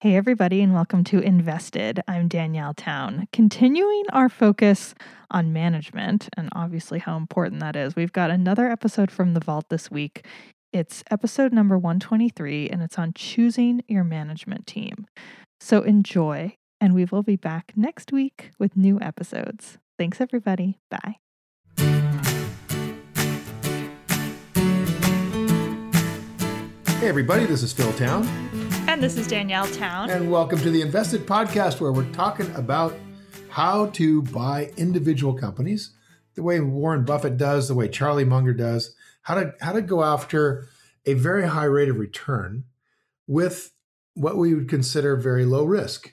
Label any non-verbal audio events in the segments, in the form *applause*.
Hey, everybody, and welcome to Invested. I'm Danielle Town. Continuing our focus on management and obviously how important that is, we've got another episode from the Vault this week. It's episode number 123, and it's on choosing your management team. So enjoy, and we will be back next week with new episodes. Thanks, everybody. Bye. Hey, everybody, this is Phil Town. And this is Danielle Town. And welcome to the Invested Podcast, where we're talking about how to buy individual companies the way Warren Buffett does, the way Charlie Munger does, how to, how to go after a very high rate of return with what we would consider very low risk,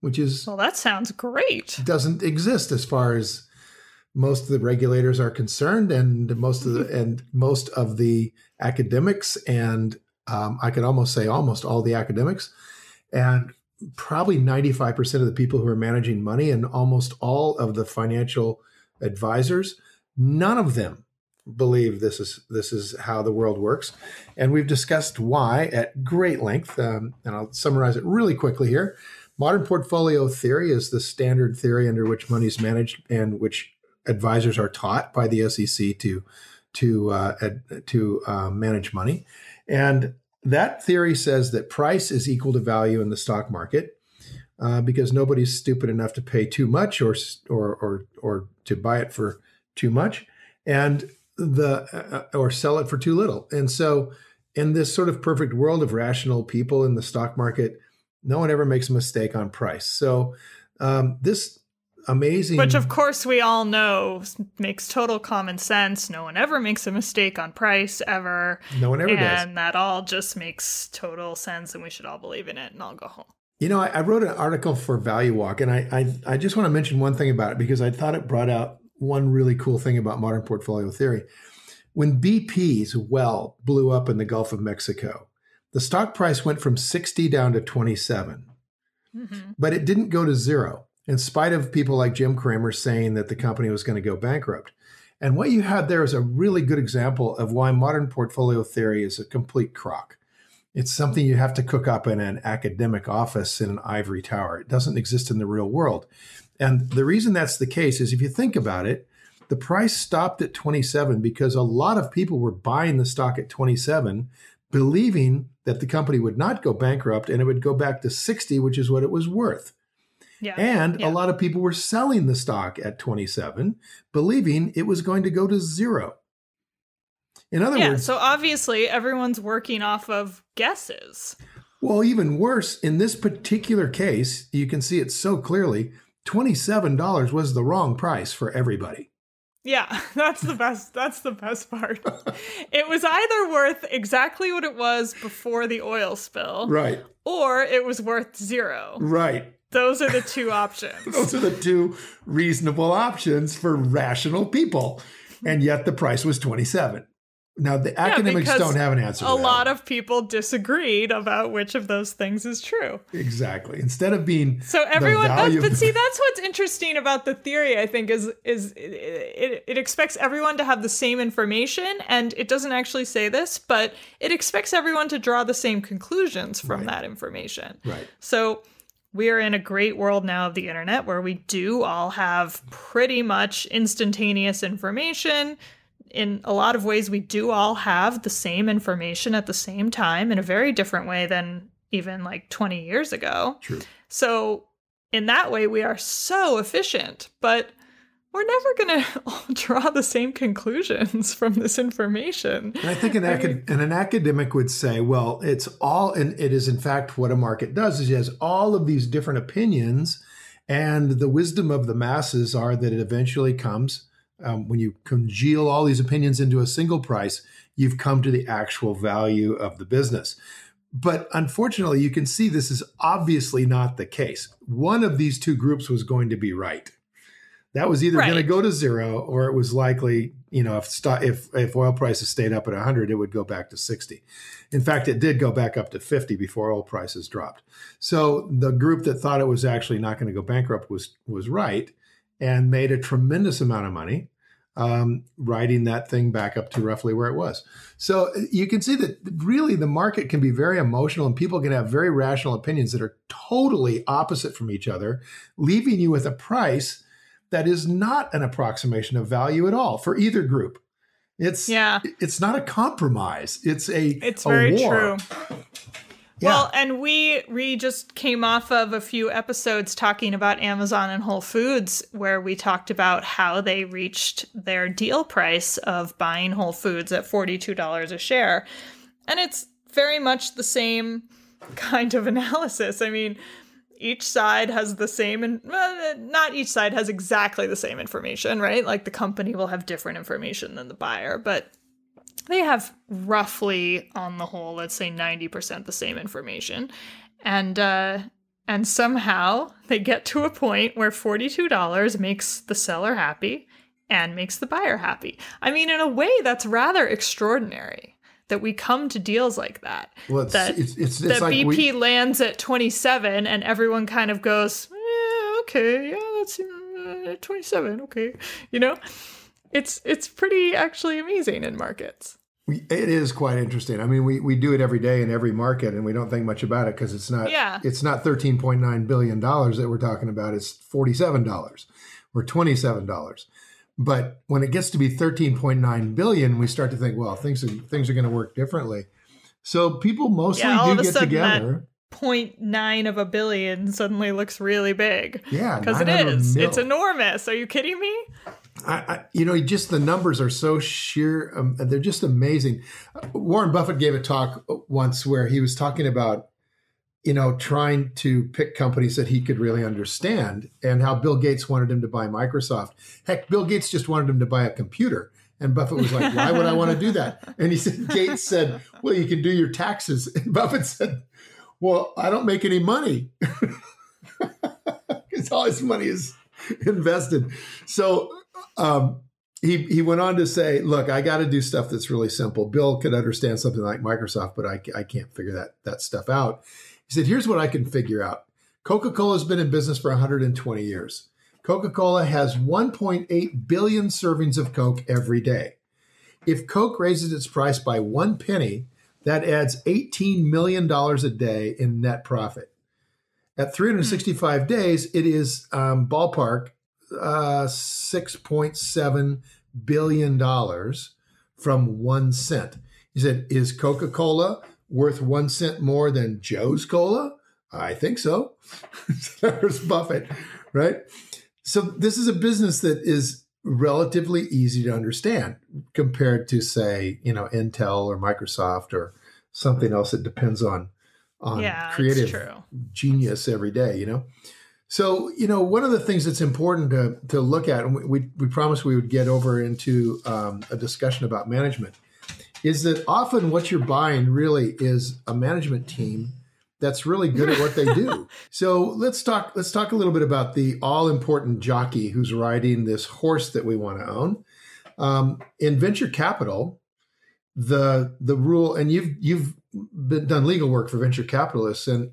which is well, that sounds great. Doesn't exist as far as most of the regulators are concerned, and most of the mm-hmm. and most of the academics, and um, I could almost say almost all the academics, and probably ninety five percent of the people who are managing money, and almost all of the financial advisors, none of them believe this is this is how the world works, and we've discussed why at great length. Um, and I'll summarize it really quickly here. Modern portfolio theory is the standard theory under which money is managed and which advisors are taught by the SEC to to uh, to uh, manage money, and that theory says that price is equal to value in the stock market. Uh, because nobody's stupid enough to pay too much or or or or to buy it for too much, and the uh, or sell it for too little. And so, in this sort of perfect world of rational people in the stock market, no one ever makes a mistake on price. So, um, this amazing, which of course we all know makes total common sense. No one ever makes a mistake on price ever. No one ever and does, and that all just makes total sense, and we should all believe in it. And I'll go home. You know, I, I wrote an article for Value Walk, and I, I I just want to mention one thing about it because I thought it brought out one really cool thing about modern portfolio theory. When BP's well blew up in the Gulf of Mexico, the stock price went from 60 down to 27. Mm-hmm. But it didn't go to zero, in spite of people like Jim Cramer saying that the company was going to go bankrupt. And what you had there is a really good example of why modern portfolio theory is a complete crock. It's something you have to cook up in an academic office in an ivory tower. It doesn't exist in the real world. And the reason that's the case is if you think about it, the price stopped at 27 because a lot of people were buying the stock at 27, believing that the company would not go bankrupt and it would go back to 60, which is what it was worth. Yeah. And yeah. a lot of people were selling the stock at 27, believing it was going to go to zero. In other yeah, words, so obviously everyone's working off of guesses. Well, even worse, in this particular case, you can see it so clearly $27 was the wrong price for everybody. Yeah, *laughs* that's the best. That's the best part. it was either worth exactly what it was before the oil spill, right, or it was worth zero. Right. Those are the two *laughs* options. Those are the two reasonable options for rational people. And yet the price was 27. Now the academics yeah, don't have an answer. A lot of people disagreed about which of those things is true. Exactly. Instead of being so everyone, that's, but see, that's what's interesting about the theory. I think is is it, it, it expects everyone to have the same information, and it doesn't actually say this, but it expects everyone to draw the same conclusions from Right. that information. Right. So we are in a great world now of the internet where we do all have pretty much instantaneous information. In a lot of ways, we do all have the same information at the same time in a very different way than even like 20 years ago. True. So, in that way, we are so efficient, but we're never going *laughs* to draw the same conclusions from this information. And I think an, I mean- and an academic would say, well, it's all, and it is in fact what a market does is it has all of these different opinions, and the wisdom of the masses are that it eventually comes um, when you congeal all these opinions into a single price, you've come to the actual value of the business. but unfortunately, you can see this is obviously not the case. One of these two groups was going to be right. That was either right. going to go to zero, or it was likely, you know, if st- if if oil prices stayed up at 100, it would go back to 60. In fact, it did go back up to 50 before oil prices dropped. So the group that thought it was actually not going to go bankrupt was was right, and made a tremendous amount of money um, riding that thing back up to roughly where it was. So uh, you can see that really the market can be very emotional and people can have very rational opinions that are totally opposite from each other, leaving you with a price that is not an approximation of value at all for either group. It's yeah. It's not a compromise. It's a it's a very war. true. Yeah. Well, and we we just came off of a few episodes talking about Amazon and Whole Foods where we talked about how they reached their deal price of buying Whole Foods at $42 a share. And it's very much the same kind of *laughs* analysis. I mean, each side has the same and not each side has exactly the same information, right? Like the company will have different information than the buyer, but they have roughly on the whole let's say 90% the same information and uh and somehow they get to a point where $42 makes the seller happy and makes the buyer happy. I mean, in a way, that's rather extraordinary that we come to deals like that. Well, it's, that it's, it's, that like BP we... lands at 27 and everyone kind of goes, eh, okay, yeah, that's uh, 27, okay. You know? It's it's pretty actually amazing in markets. It is quite interesting. I mean, we, we do it every day in every market, and we don't think much about it because it's not yeah. it's not thirteen point nine billion dollars that we're talking about. It's forty seven dollars or twenty seven dollars. But when it gets to be thirteen point nine billion, we start to think, well, things are, things are going to work differently. So people mostly yeah, do get together. 0.9 of a billion suddenly looks really big. Yeah, because it is. Mil. It's enormous. Are you kidding me? I, I, you know, just the numbers are so sheer. Um, they're just amazing. Warren Buffett gave a talk once where he was talking about, you know, trying to pick companies that he could really understand and how Bill Gates wanted him to buy Microsoft. Heck, Bill Gates just wanted him to buy a computer. And Buffett was like, why would I want to do that? And he said, Gates said, well, you can do your taxes. *laughs* And Buffett said, well, I don't make any money. *laughs* Because all his money is invested. So um, he he went on to say, "Look, I got to do stuff that's really simple. Bill could understand something like Microsoft, but I, I can't figure that that stuff out." He said, "Here's what I can figure out. Coca-Cola has been in business for 120 years. Coca-Cola has 1.8 billion servings of Coke every day. If Coke raises its price by one penny, that adds 18 million dollars a day in net profit. At 365 days, it is um, ballpark uh, $6.7 billion from one cent. He said, Is Coca Cola worth one cent more than Joe's Cola? I think so. *laughs* There's Buffett, right? So this is a business that is relatively easy to understand compared to, say, you know, Intel or Microsoft or something else that depends on on yeah, creative genius every day, you know. So, you know, one of the things that's important to, to look at, and we, we promised we would get over into um, a discussion about management, is that often what you're buying really is a management team that's really good at what they do. *laughs* so let's talk let's talk a little bit about the all important jockey who's riding this horse that we want to own. Um, in venture capital, the the rule, and you've you've been, done legal work for venture capitalists, and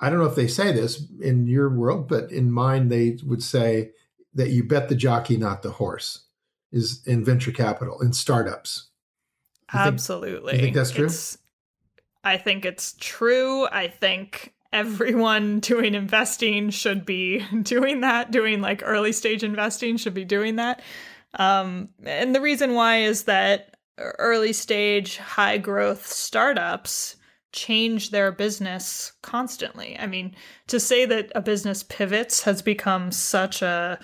I don't know if they say this in your world, but in mine, they would say that you bet the jockey, not the horse, is in venture capital, in startups. You Absolutely. Think, you think that's true? It's, I think it's true. I think everyone *laughs* doing investing should be *laughs* doing that, doing like early stage investing should be doing that. Um, and the reason why is that early stage, high growth startups change their business constantly. I mean, to say that a business pivots has become such a,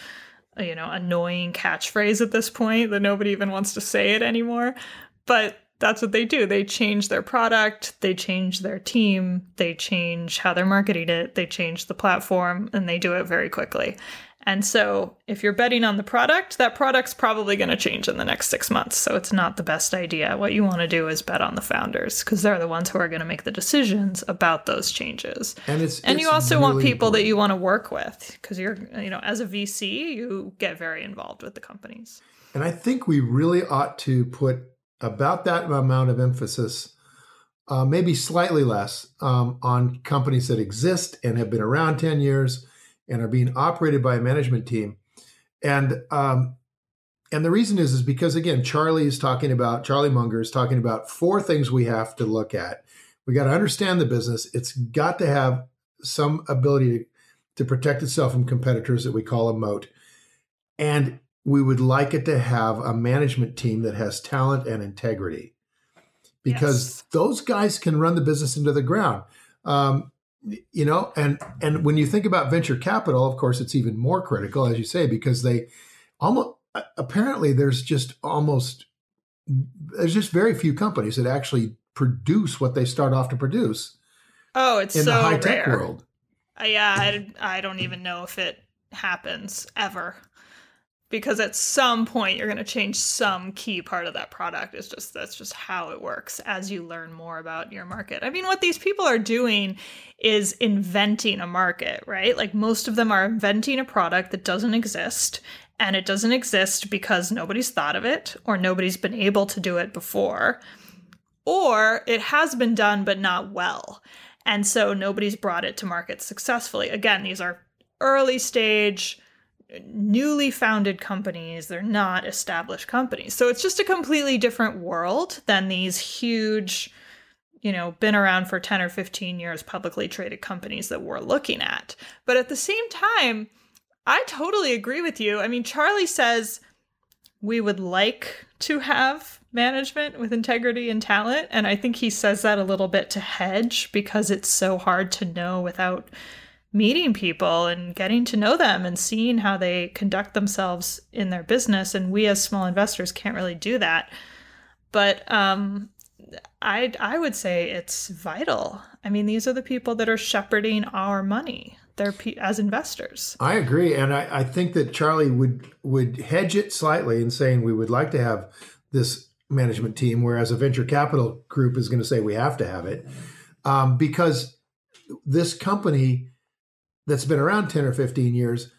a, you know, annoying catchphrase at this point that nobody even wants to say it anymore. But that's what they do. They change their product, they change their team, they change how they're marketing it, they change the platform, and they do it very quickly. And so, if you're betting on the product, that product's probably going to change in the next six months. So, it's not the best idea. What you want to do is bet on the founders because they're the ones who are going to make the decisions about those changes. And it's and it's you also really want people important. that you want to work with because you're, you know, as a VC, you get very involved with the companies. And I think we really ought to put about that amount of emphasis, uh, maybe slightly less, um, on companies that exist and have been around 10 years and are being operated by a management team. And um, and the reason is is because again, Charlie is talking about Charlie Munger is talking about four things we have to look at. We got to understand the business. It's got to have some ability to, to protect itself from competitors that we call a moat. And we would like it to have a management team that has talent and integrity because Yes. those guys can run the business into the ground um, you know and and when you think about venture capital of course it's even more critical as you say because they almost apparently there's just almost there's just very few companies that actually produce what they start off to produce Oh, it's in so the high tech world Uh, yeah, I, I don't even know if it happens ever. Because at some point you're going to change some key part of that product. It's just that's just how it works as you learn more about your market. I mean, what these people are doing is inventing a market, right? Like most of them are inventing a product that doesn't exist, and it doesn't exist because nobody's thought of it or nobody's been able to do it before or it has been done but not well. And so nobody's brought it to market successfully. Again, these are early stage, newly founded companies. They're not established companies. So it's just a completely different world than these huge, you know, been around for 10 or 15 years publicly traded companies that we're looking at. But at the same time, I totally agree with you. I mean, Charlie says we would like to have management with integrity and talent. And I think he says that a little bit to hedge because it's so hard to know without meeting people and getting to know them and seeing how they conduct themselves in their business. And we as small investors can't really do that. But um, I I would say it's vital. I mean, these are the people that are shepherding our money. They're pe- as investors. I agree, and I, I think that Charlie would would hedge it slightly in saying we would like to have this management team, whereas a venture capital group is going to say we have to have it um, because this company that's been around ten or fifteen years,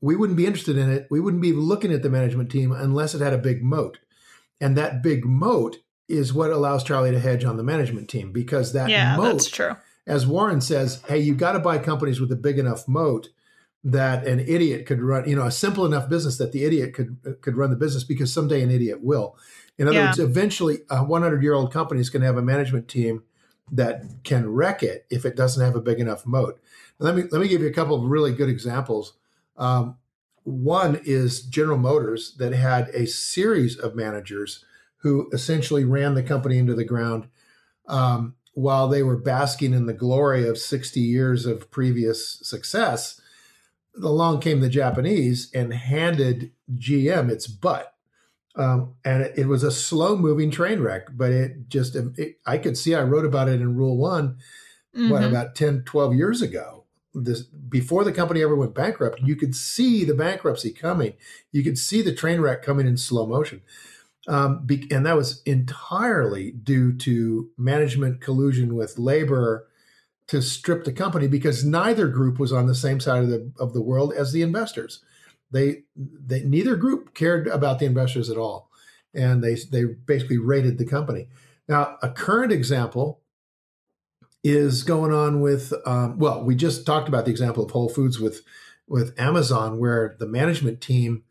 we wouldn't be interested in it. We wouldn't be looking at the management team unless it had a big moat, and that big moat is what allows Charlie to hedge on the management team because that yeah, moat that's true. as Warren says, hey, you got to buy companies with a big enough moat that an idiot could run, you know, a simple enough business that the idiot could could run the business because someday an idiot will. In other Yeah. words, eventually a 100 year old company is going to have a management team that can wreck it if it doesn't have a big enough moat. And let me let me give you a couple of really good examples. Um, one is General Motors that had a series of managers who essentially ran the company into the ground um, while they were basking in the glory of 60 years of previous success. Along came the Japanese and handed GM its butt. Um, and it, it was a slow moving train wreck, but it just, it, I could see, I wrote about it in Rule One, what, Mhm. about 10, 12 years ago. This before the company ever went bankrupt, you could see the bankruptcy coming. You could see the train wreck coming in slow motion. Um, be, and that was entirely due to management collusion with labor to strip the company because neither group was on the same side of the of the world as the investors. They, they neither group cared about the investors at all, and they they basically raided the company. Now, a current example is going on with um, well, we just talked about the example of Whole Foods with with Amazon, where the management team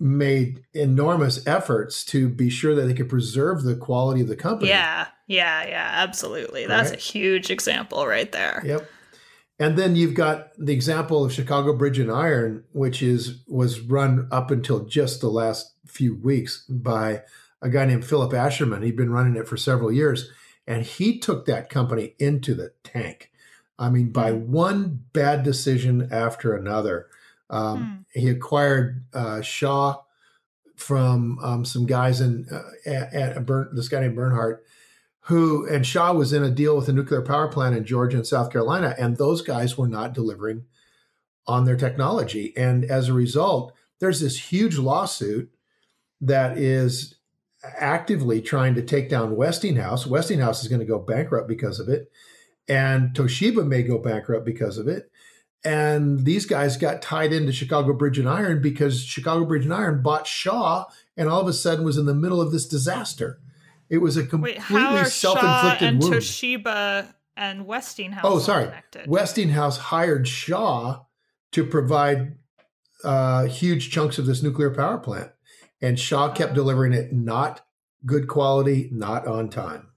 made enormous efforts to be sure that they could preserve the quality of the company. Yeah, yeah, yeah, absolutely. That's Right. a huge example right there. Yep. And then you've got the example of Chicago Bridge and Iron, which is was run up until just the last few weeks by a guy named Philip Asherman. He'd been running it for several years, and he took that company into the tank. I mean, by one bad decision after another. Um, He acquired uh, Shaw from um, some guys in uh, at, at Bern, this guy named Bernhard, who and Shaw was in a deal with a nuclear power plant in Georgia and South Carolina, and those guys were not delivering on their technology. And as a result, there's this huge lawsuit that is actively trying to take down Westinghouse. Westinghouse is going to go bankrupt because of it. And Toshiba may go bankrupt because of it. And these guys got tied into Chicago Bridge and Iron because Chicago Bridge and Iron bought Shaw and all of a sudden was in the middle of this disaster. It was a completely Wait, self-inflicted and wound. Toshiba and Westinghouse. Oh, sorry. connected? Westinghouse hired Shaw to provide uh, huge chunks of this nuclear power plant, and Shaw kept Oh. delivering it not good quality, not on time.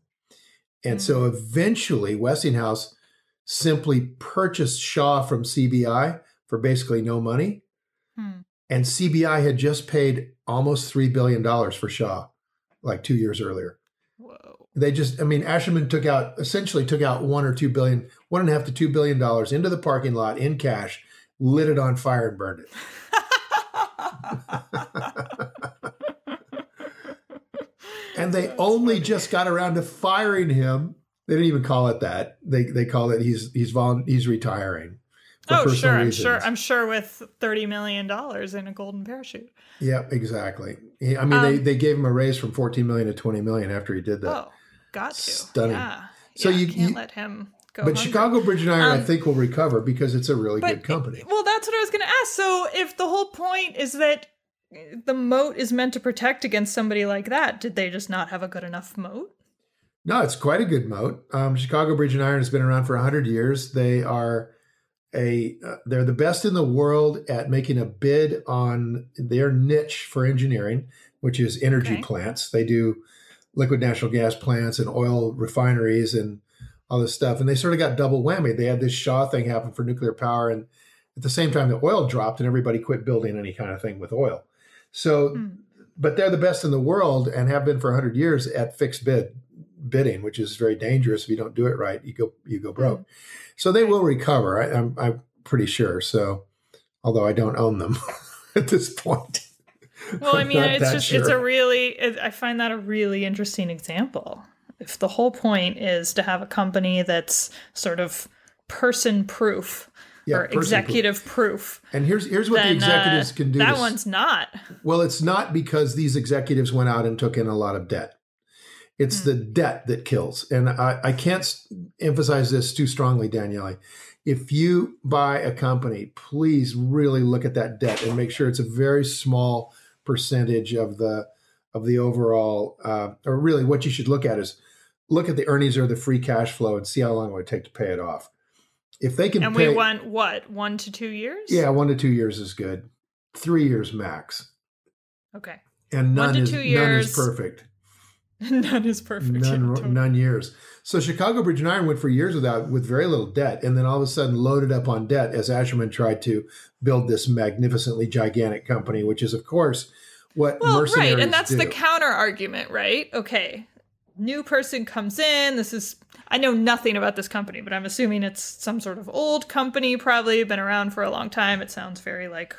And so Hmm. eventually, Westinghouse simply purchased Shaw from CBI for basically no money. Hmm. And CBI had just paid almost $3 billion for Shaw like two years earlier. They just, I mean, Asherman took out, essentially took out one or two billion, one and a half to two billion dollars into the parking lot in cash, lit it on fire and burned it. *laughs* And they That's only funny. just got around to firing him. They didn't even call it that. They they call it he's he's vol- he's retiring. Oh, sure. I'm reasons. sure. I'm sure with thirty million dollars in a golden parachute. Yeah, exactly. He- I mean, they, Um, they gave him a raise from 14 million to 20 million after he did that. Oh, got to. Stunning. Yeah. So Yeah, you- can't you- let him go. but hungry. Chicago Bridge and Iron, I Um, think, will recover because it's a really But- good company. Well, that's what I was going to ask. So, if the whole point is that the moat is meant to protect against somebody like that, did they just not have a good enough moat? No, it's quite a good moat. Um, Chicago Bridge and Iron has been around for 100 years. They are a uh, they're the best in the world at making a bid on their niche for engineering, which is energy Okay. plants. They do liquid natural gas plants and oil refineries and all this stuff. And they sort of got double whammy. They had this Shaw thing happen for nuclear power, and at the same time, the oil dropped, and everybody quit building any kind of thing with oil. So Hmm. but they're the best in the world and have been for 100 years at fixed bid bidding which is very dangerous if you don't do it right you go you go broke so they will recover I, I'm, I'm pretty sure so although i don't own them *laughs* at this point Well, I *laughs* mean, it's just, it's a really, it, I find that a really interesting example. If the whole point is to have a company that's sort of person proof Yeah, or executive proof, and here's here's what the executives uh, can do that to- one's not. Well, it's not because these executives went out and took in a lot of debt. It's Hmm. the debt that kills. And I, I can't emphasize this too strongly, Danielle. If you buy a company, please really look at that debt and make sure it's a very small percentage of the of the overall. Uh, or really, what you should look at is look at the earnings or the free cash flow and see how long it would take to pay it off. If they can And pay, we want what, one to two years? yeah, one to two years is good. Three years max, Okay. and One none to is two none is perfect. *laughs* None is perfect. none, Yeah, totally. none years. So Chicago Bridge and Iron went for years without with very little debt, and then all of a sudden loaded up on debt as Asherman tried to build this magnificently gigantic company, which is of course what Well, mercenaries right, and that's do. the counter argument, right? Okay, new person comes in. This is I know nothing about this company, but I'm assuming it's some sort of old company, probably been around for a long time. It sounds very like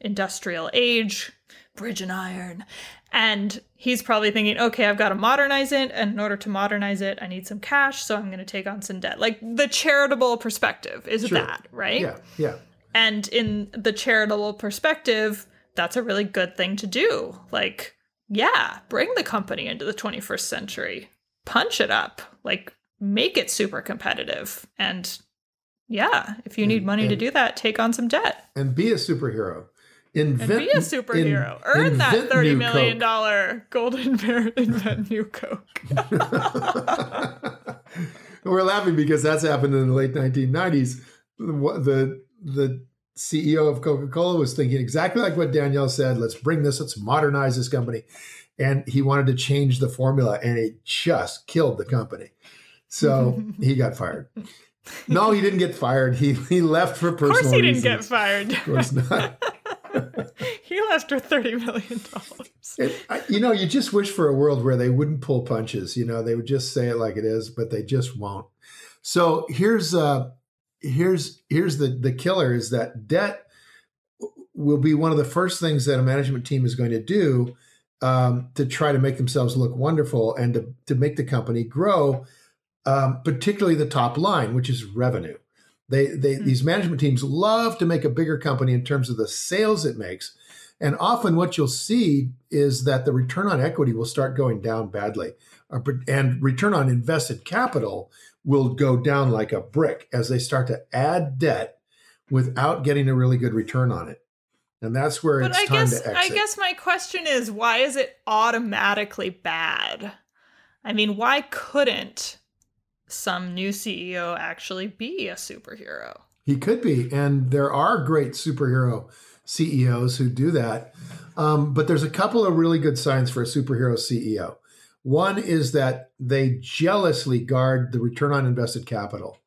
industrial age, bridge and iron. And he's probably thinking, okay, I've got to modernize it. And in order to modernize it, I need some cash. So I'm going to take on some debt. Like the charitable perspective is Sure. that, right? yeah, yeah. And in the charitable perspective, that's a really good thing to do. Like, yeah, bring the company into the 21st century, punch it up, like, make it super competitive. And yeah, if you need And- money to do that, take on some debt And be a superheroe. and be a superhero. in- Earn that invent $30 Coke. dollar golden bear *laughs* invent new Coke. *laughs* We're laughing because that's happened in the late 1990s. What- The the CEO of Coca Cola was thinking exactly like what Danielle said. Let's bring this. Let's modernize this company, and he wanted to change the formula, and it just killed the company. So *laughs* he got fired. No, he didn't get fired. He he left for Of personal course, he didn't reasons. get fired. Of course not. *laughs* he left her $30 million. You know, you just wish for a world where they wouldn't pull punches. You know, they would just say it like it is, but they just won't. So here's uh, here's here's the the killer is that debt will be one of the first things that a management team is going to do um, to try to make themselves look wonderful and to to make the company grow, um, particularly the top line, which is revenue. They, they mm-hmm. these management teams love to make a bigger company in terms of the sales it makes. And often what you'll see is that the return on equity will start going down badly. Uh, and return on invested capital will go down like a brick as they start to add debt without getting a really good return on it. And that's where but it's I time guess, to exit. I guess my question is why is it automatically bad? I mean, why couldn't some new CEO actually be a superhero? He could be. And there are great superhero CEOs who do that. Um, but there's a couple of really good signs for a superhero CEO. One is that they jealously guard the return on invested capital.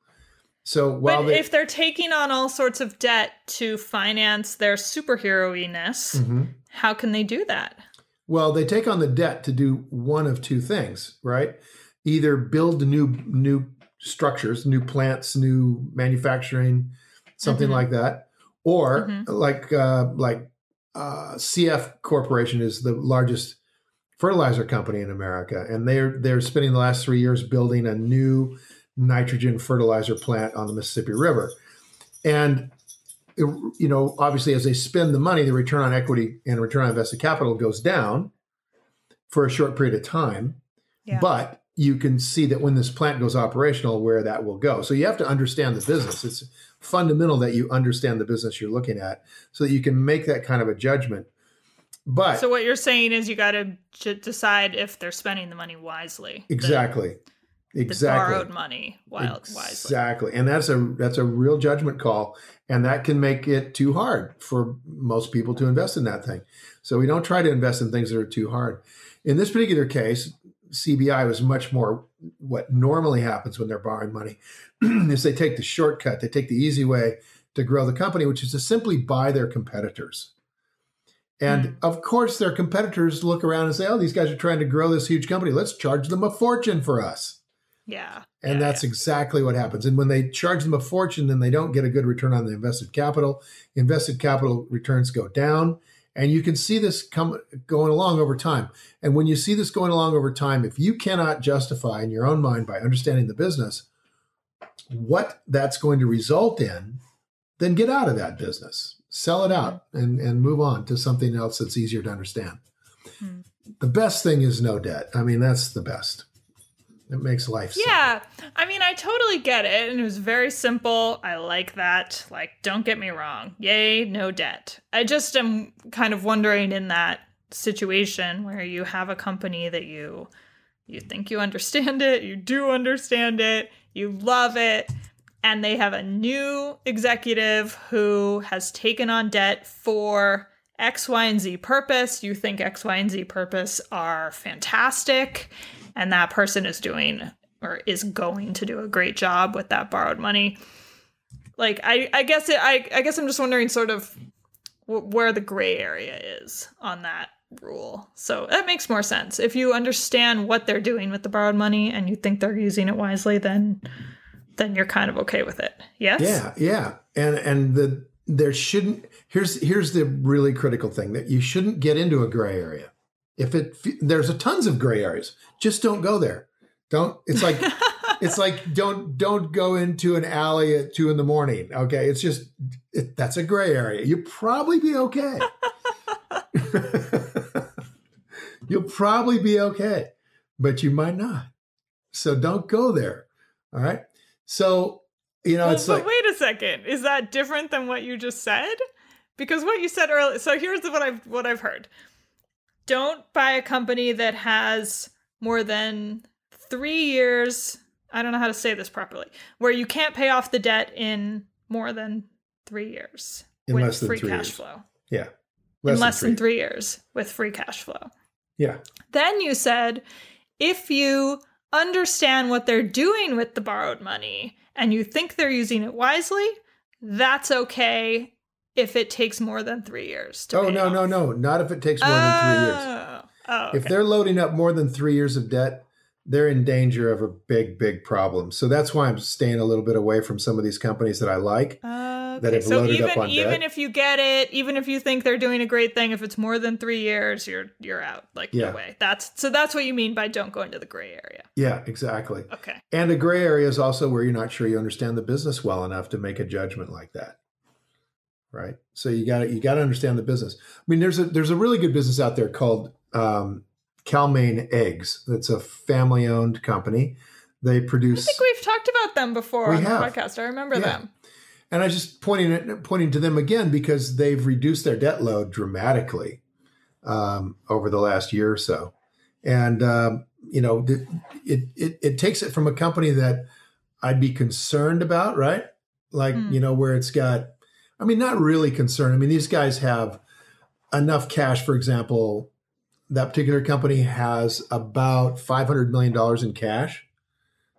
So while but they, if they're taking on all sorts of debt to finance their superheroiness, mm-hmm. how can they do that? Well, they take on the debt to do one of two things, right? Either build new new structures, new plants, new manufacturing, something mm-hmm. like that, or mm-hmm. like uh, like uh, CF Corporation is the largest fertilizer company in America, and they're they're spending the last three years building a new nitrogen fertilizer plant on the Mississippi River, and it, you know obviously as they spend the money, the return on equity and return on invested capital goes down for a short period of time, yeah. but you can see that when this plant goes operational, where that will go. So you have to understand the business. It's fundamental that you understand the business you're looking at so that you can make that kind of a judgment but so what you're saying is you got to decide if they're spending the money wisely. Exactly. The, exactly. The borrowed money wild, exactly. wisely. Exactly. And that's a that's a real judgment call and that can make it too hard for most people to invest in that thing. So we don't try to invest in things that are too hard. In this particular case, CBI was much more what normally happens when they're borrowing money *clears throat* is they take the shortcut, they take the easy way to grow the company, which is to simply buy their competitors. And mm. of course, their competitors look around and say, oh, these guys are trying to grow this huge company. Let's charge them a fortune for us. Yeah. And yeah, that's yeah. exactly what happens. And when they charge them a fortune, then they don't get a good return on the invested capital. Invested capital returns go down. And you can see this come going along over time. And when you see this going along over time, if you cannot justify in your own mind by understanding the business what that's going to result in, then get out of that business sell it out and, and move on to something else that's easier to understand. Hmm. The best thing is no debt. I mean, that's the best. It makes life. Yeah. I mean, I totally get it. And it was very simple. I like that. Like, don't get me wrong. Yay, no debt. I just am kind of wondering in that situation where you have a company that you you think you understand it, you do understand it, you love it, and they have a new executive who has taken on debt for X, Y, and Z purpose. You think X, Y, and Z purpose are fantastic, and that person is doing or is going to do a great job with that borrowed money. Like I, I guess it, I, I guess I'm just wondering sort of w- where the gray area is on that rule. So that makes more sense. If you understand what they're doing with the borrowed money and you think they're using it wisely, then then you're kind of okay with it. Yes. Yeah, yeah, and and the there shouldn't. Here's here's the really critical thing that you shouldn't get into a gray area. If it there's a tons of gray areas, just don't go there. Don't. It's like. *laughs* it's like don't don't go into an alley at two in the morning. Okay, it's just it, that's a gray area. You'll probably be okay. *laughs* You'll probably be okay, but you might not. So don't go there. All right. So, you know, well, it's like. wait a second. Is that different than what you just said? Because what you said earlier. So here's what I've what I've heard. Don't buy a company that has more than three years. I don't know how to say this properly. Where you can't pay off the debt in more than three years in with free cash years. flow. Yeah. Less in less than three. than three years with free cash flow. Yeah. Then you said if you understand what they're doing with the borrowed money and you think they're using it wisely, that's okay if it takes more than three years. To oh, no, off. no, no. Not if it takes more oh. than three years. Oh, oh okay. If they're loading up more than three years of debt, they're in danger of a big, big problem. So that's why I'm staying a little bit away from some of these companies that I like. Okay. that have so loaded even up on even debt. if you get it, even if you think they're doing a great thing, if it's more than three years, you're you're out. Like Yeah. no way. That's so that's what you mean by don't go into the gray area. yeah, exactly. Okay. And a gray area is also where you're not sure you understand the business well enough to make a judgment like that. Right. So you got to you got to understand the business. I mean, there's a there's a really good business out there called um, Cal-Maine Eggs. That's a family owned company. They produce. I think we've talked about them before We on have. the podcast. I remember Yeah. them. And I just pointing it, pointing to them again because they've reduced their debt load dramatically um, over the last year or so, and um, you know it, it it takes it from a company that I'd be concerned about, right? Like Hmm. you know where it's got, I mean, not really concerned. I mean, these guys have enough cash. For example, that particular company has about five hundred million dollars in cash,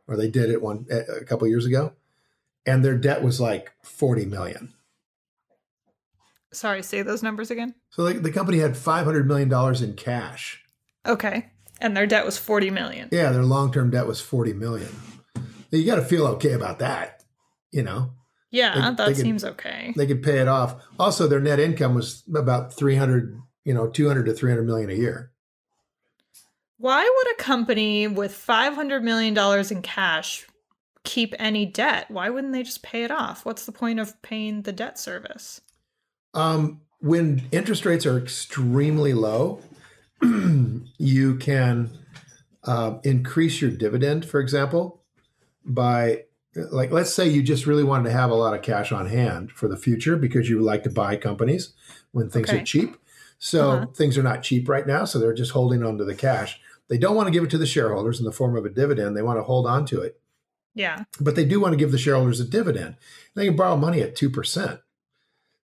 or they did it one a couple years ago and their debt was like 40 million. Sorry, say those numbers again. So the, the company had 500 million dollars in cash. Okay. And their debt was 40 million. Yeah, their long-term debt was 40 million. You got to feel okay about that, you know. Yeah, They- that they could- seems okay. They could pay it off. Also, their net income was about 300, you know, 200 to 300 million a year. Why would a company with $500 million in cash keep any debt? Why wouldn't they just pay it off? What's the point of paying the debt service? Um, when interest rates are extremely low, *clears throat* you can uh, increase your dividend, for example, by like let's say you just really wanted to have a lot of cash on hand for the future because you would like to buy companies when things Okay. are cheap. So Uh-huh. things are not cheap right now, so they're just holding on to the cash. They don't want to give it to the shareholders in the form of a dividend. They want to hold on to it Yeah. but they do want to give the shareholders a dividend. They can borrow money at two percent.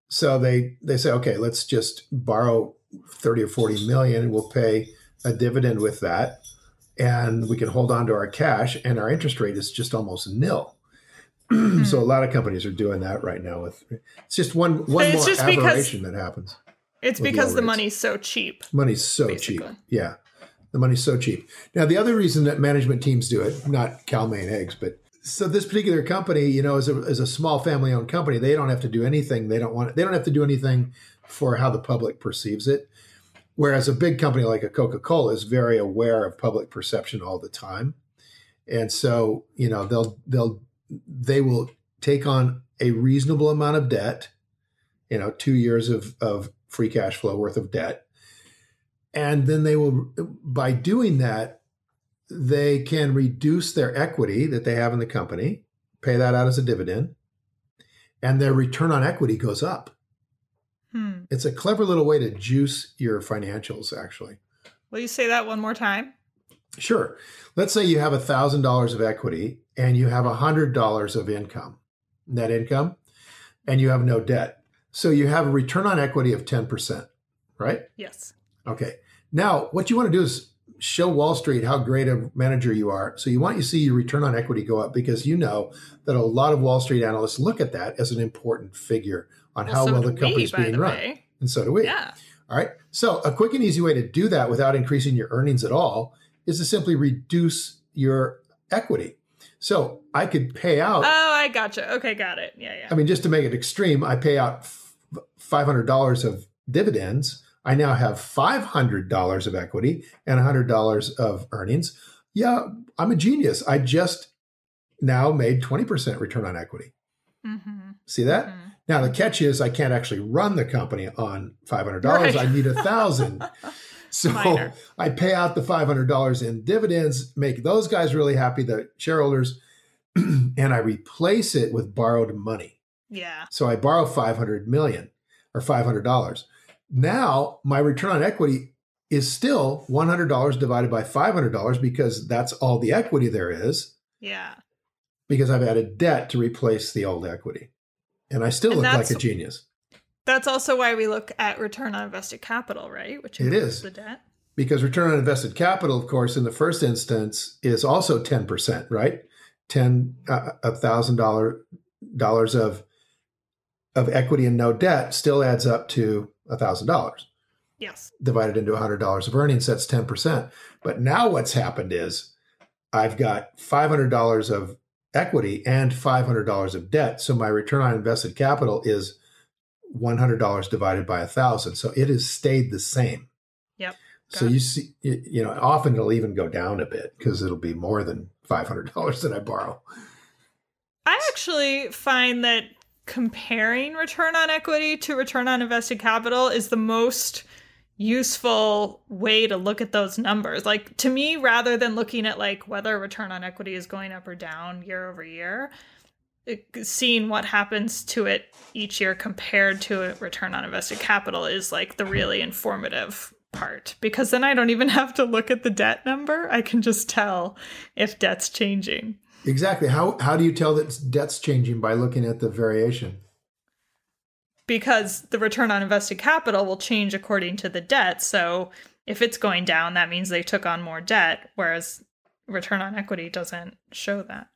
So they they say, okay, let's just borrow thirty or forty million, and we'll pay a dividend with that, and we can hold on to our cash, and our interest rate is just almost nil. Hmm. so a lot of companies are doing that right now. With it's just one one more just aberration that happens. It's because the rates. money's so cheap. Money's so cheap. Yeah. The money's so cheap. Now, the other reason that management teams do it, not Cal-Maine Eggs, but so this particular company, you know, is a, is a small family owned company. They don't have to do anything. They don't want, they don't have to do anything for how the public perceives it. Whereas a big company like a Coca Cola is very aware of public perception all the time. And so, you know, they'll, they'll, they will take on a reasonable amount of debt, you know, two years of, of free cash flow worth of debt and then they will by doing that they can reduce their equity that they have in the company pay that out as a dividend and their return on equity goes up Hmm. it's a clever little way to juice your financials actually Will you say that one more time? Sure let's say you have a thousand dollars of equity and you have a hundred dollars of income net income and you have no debt so you have a return on equity of 10% right Yes. Okay. Now, what you want to do is show Wall Street how great a manager you are. So you want to see your return on equity go up because you know that a lot of Wall Street analysts look at that as an important figure on how so well the company's we, being run. way. And so do we. Yeah. All right. So a quick and easy way to do that without increasing your earnings at all is to simply reduce your equity. So I could pay out. Oh, I gotcha. Okay, got it. Yeah, yeah. I mean, just to make it extreme, I pay out five hundred dollars of dividends. I now have five hundred dollars of equity and hundred dollars of earnings. Yeah, I'm a genius. I just now made twenty percent return on equity. mm-hmm. See that? Mhm. Now the catch is I can't actually run the company on five hundred dollars. Right. I need a thousand. *laughs* So Minor. *laughs* I pay out the five hundred dollars in dividends, make those guys really happy, the shareholders, *clears throat* and I replace it with borrowed money. Yeah. So I borrow 500 million or $500. Now my return on equity is still $100 divided by $500 because that's all the equity there is Yeah. because I've added debt to replace the old equity. And I still And look like a genius That's also why we look at return on invested capital, right? Which It is. the debt. because return on invested capital, of course, in the first instance is also 10%, right? 10, uh, a thousand dollar dollars of, of equity and no debt still adds up to a thousand dollars. Yes. divided into $100 of earnings, that's 10%. But now what's happened is I've got $500 of equity and $500 of debt. So my return on invested capital is $100 divided by a thousand. So it has stayed the same. Yep. So it. you see, you know, often it'll even go down a bit because it'll be more than $500 that I borrow. I actually find that comparing return on equity to return on invested capital is the most useful way to look at those numbers. Like to me, rather than looking at like whether return on equity is going up or down year over year, seeing what happens to it each year compared to a return on invested capital is like the really informative part because then I don't even *laughs* have to look at the debt number. I can just tell if debt's changing. Exactly. How, how do you tell that debt's changing by looking at the variation? because the return on invested capital will change according to the debt. So if it's going down, that means they took on more debt, whereas return on equity doesn't show that.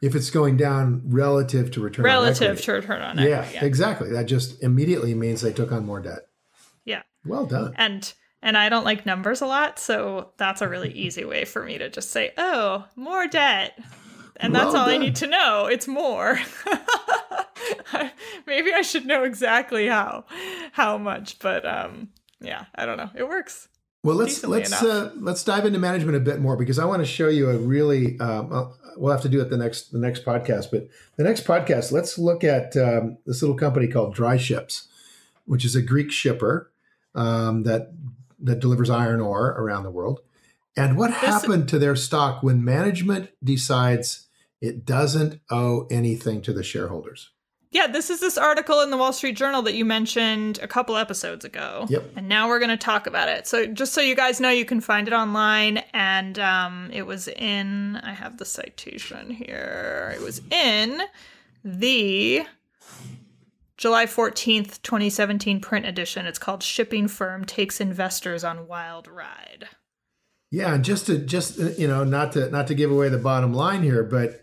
If it's going down relative to return on Relative to return on yeah, equity. Yeah. exactly. That just immediately means they took on more debt. Yeah. Well done. And and I don't like numbers a lot, so that's a really *laughs* easy way for me to just say, "Oh, more debt." And that's Well all I need to know. It's more. *laughs* Maybe I should know exactly how how much, but um yeah, I don't know. It works. Well, let's let's uh, let's dive into management a bit more because I want to show you a really. Um, we'll have to do it the next the next podcast, but the next podcast, let's look at um, this little company called DryShips, which is a Greek shipper um, that that delivers iron ore around the world. And what happened to their stock when management decides it doesn't owe anything to the shareholders? Yeah, this is this article in the Wall Street Journal that you mentioned a couple episodes ago. Yep. And now we're going to talk about it. So, just so you guys know, you can find it online. And um, it was in, I have the citation here. It was in the July 14th, 2017 print edition. It's called Shipping Firm Takes Investors on Wild Ride. Yeah, and just to just uh, you know, not to not to give away the bottom line here, but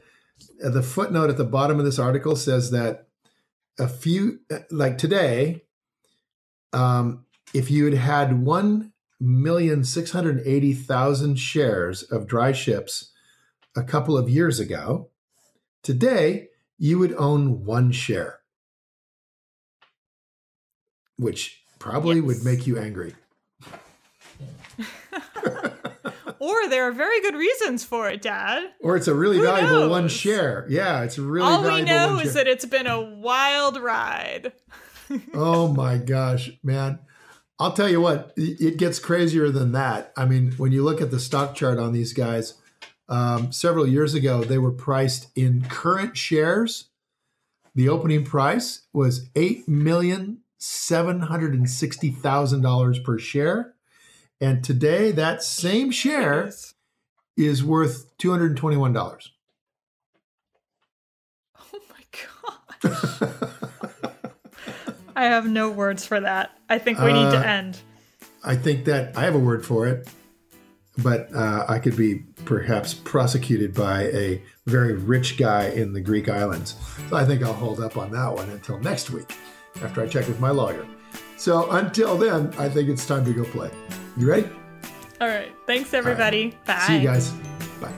uh, the footnote at the bottom of this article says that a few uh, like today, um, if you had had one million six hundred eighty thousand shares of DryShips a couple of years ago, today you would own one share, which probably would make you angry. *laughs* *laughs* Or there are very good reasons for it, Dad. Or it's a really Who valuable one share. Yeah, it's really All we know is share. that it's been a wild ride. *laughs* oh my gosh, man. I'll tell you what, it gets crazier than that. I mean, when you look at the stock chart on these guys, um, several years ago, they were priced in current shares. The opening price was eight million seven hundred and sixty thousand dollars per share, and today that same share is worth two hundred and twenty-one dollars. Oh my god. *laughs* I have no words for that. I think we need Uh, to end. I think that I have a word for it, but uh, I could be perhaps prosecuted by a very rich guy in the Greek islands. So I think I'll hold up on that one until next week after I check with my lawyer. So until then, I think it's time to go play. You ready? All right. Thanks, everybody. Bye. See you guys. Bye.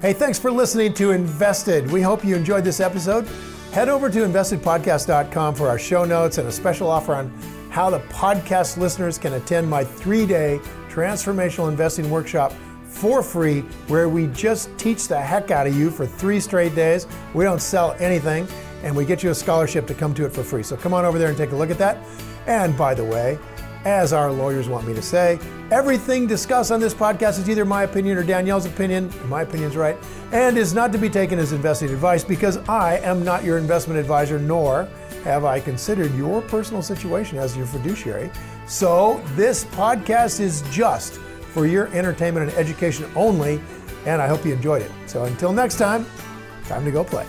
Hey, thanks for listening to Invested. We hope you enjoyed this episode. Head over to investedpodcast.com for our show notes and a special offer on how the podcast listeners can attend my three day transformational investing workshop for free, where we just teach the heck out of you for three straight days. We don't sell anything, and we get you a scholarship to come to it for free. So come on over there and take a look at that. And by the way, as our lawyers want me to say, everything discussed on this podcast is either my opinion or Danielle's opinion. My opinion's right, and is not to be taken as investing advice because I am not your investment advisor, nor have I considered your personal situation as your fiduciary. So this podcast is just for your entertainment and education only, and I hope you enjoyed it. So until next time, time to go play.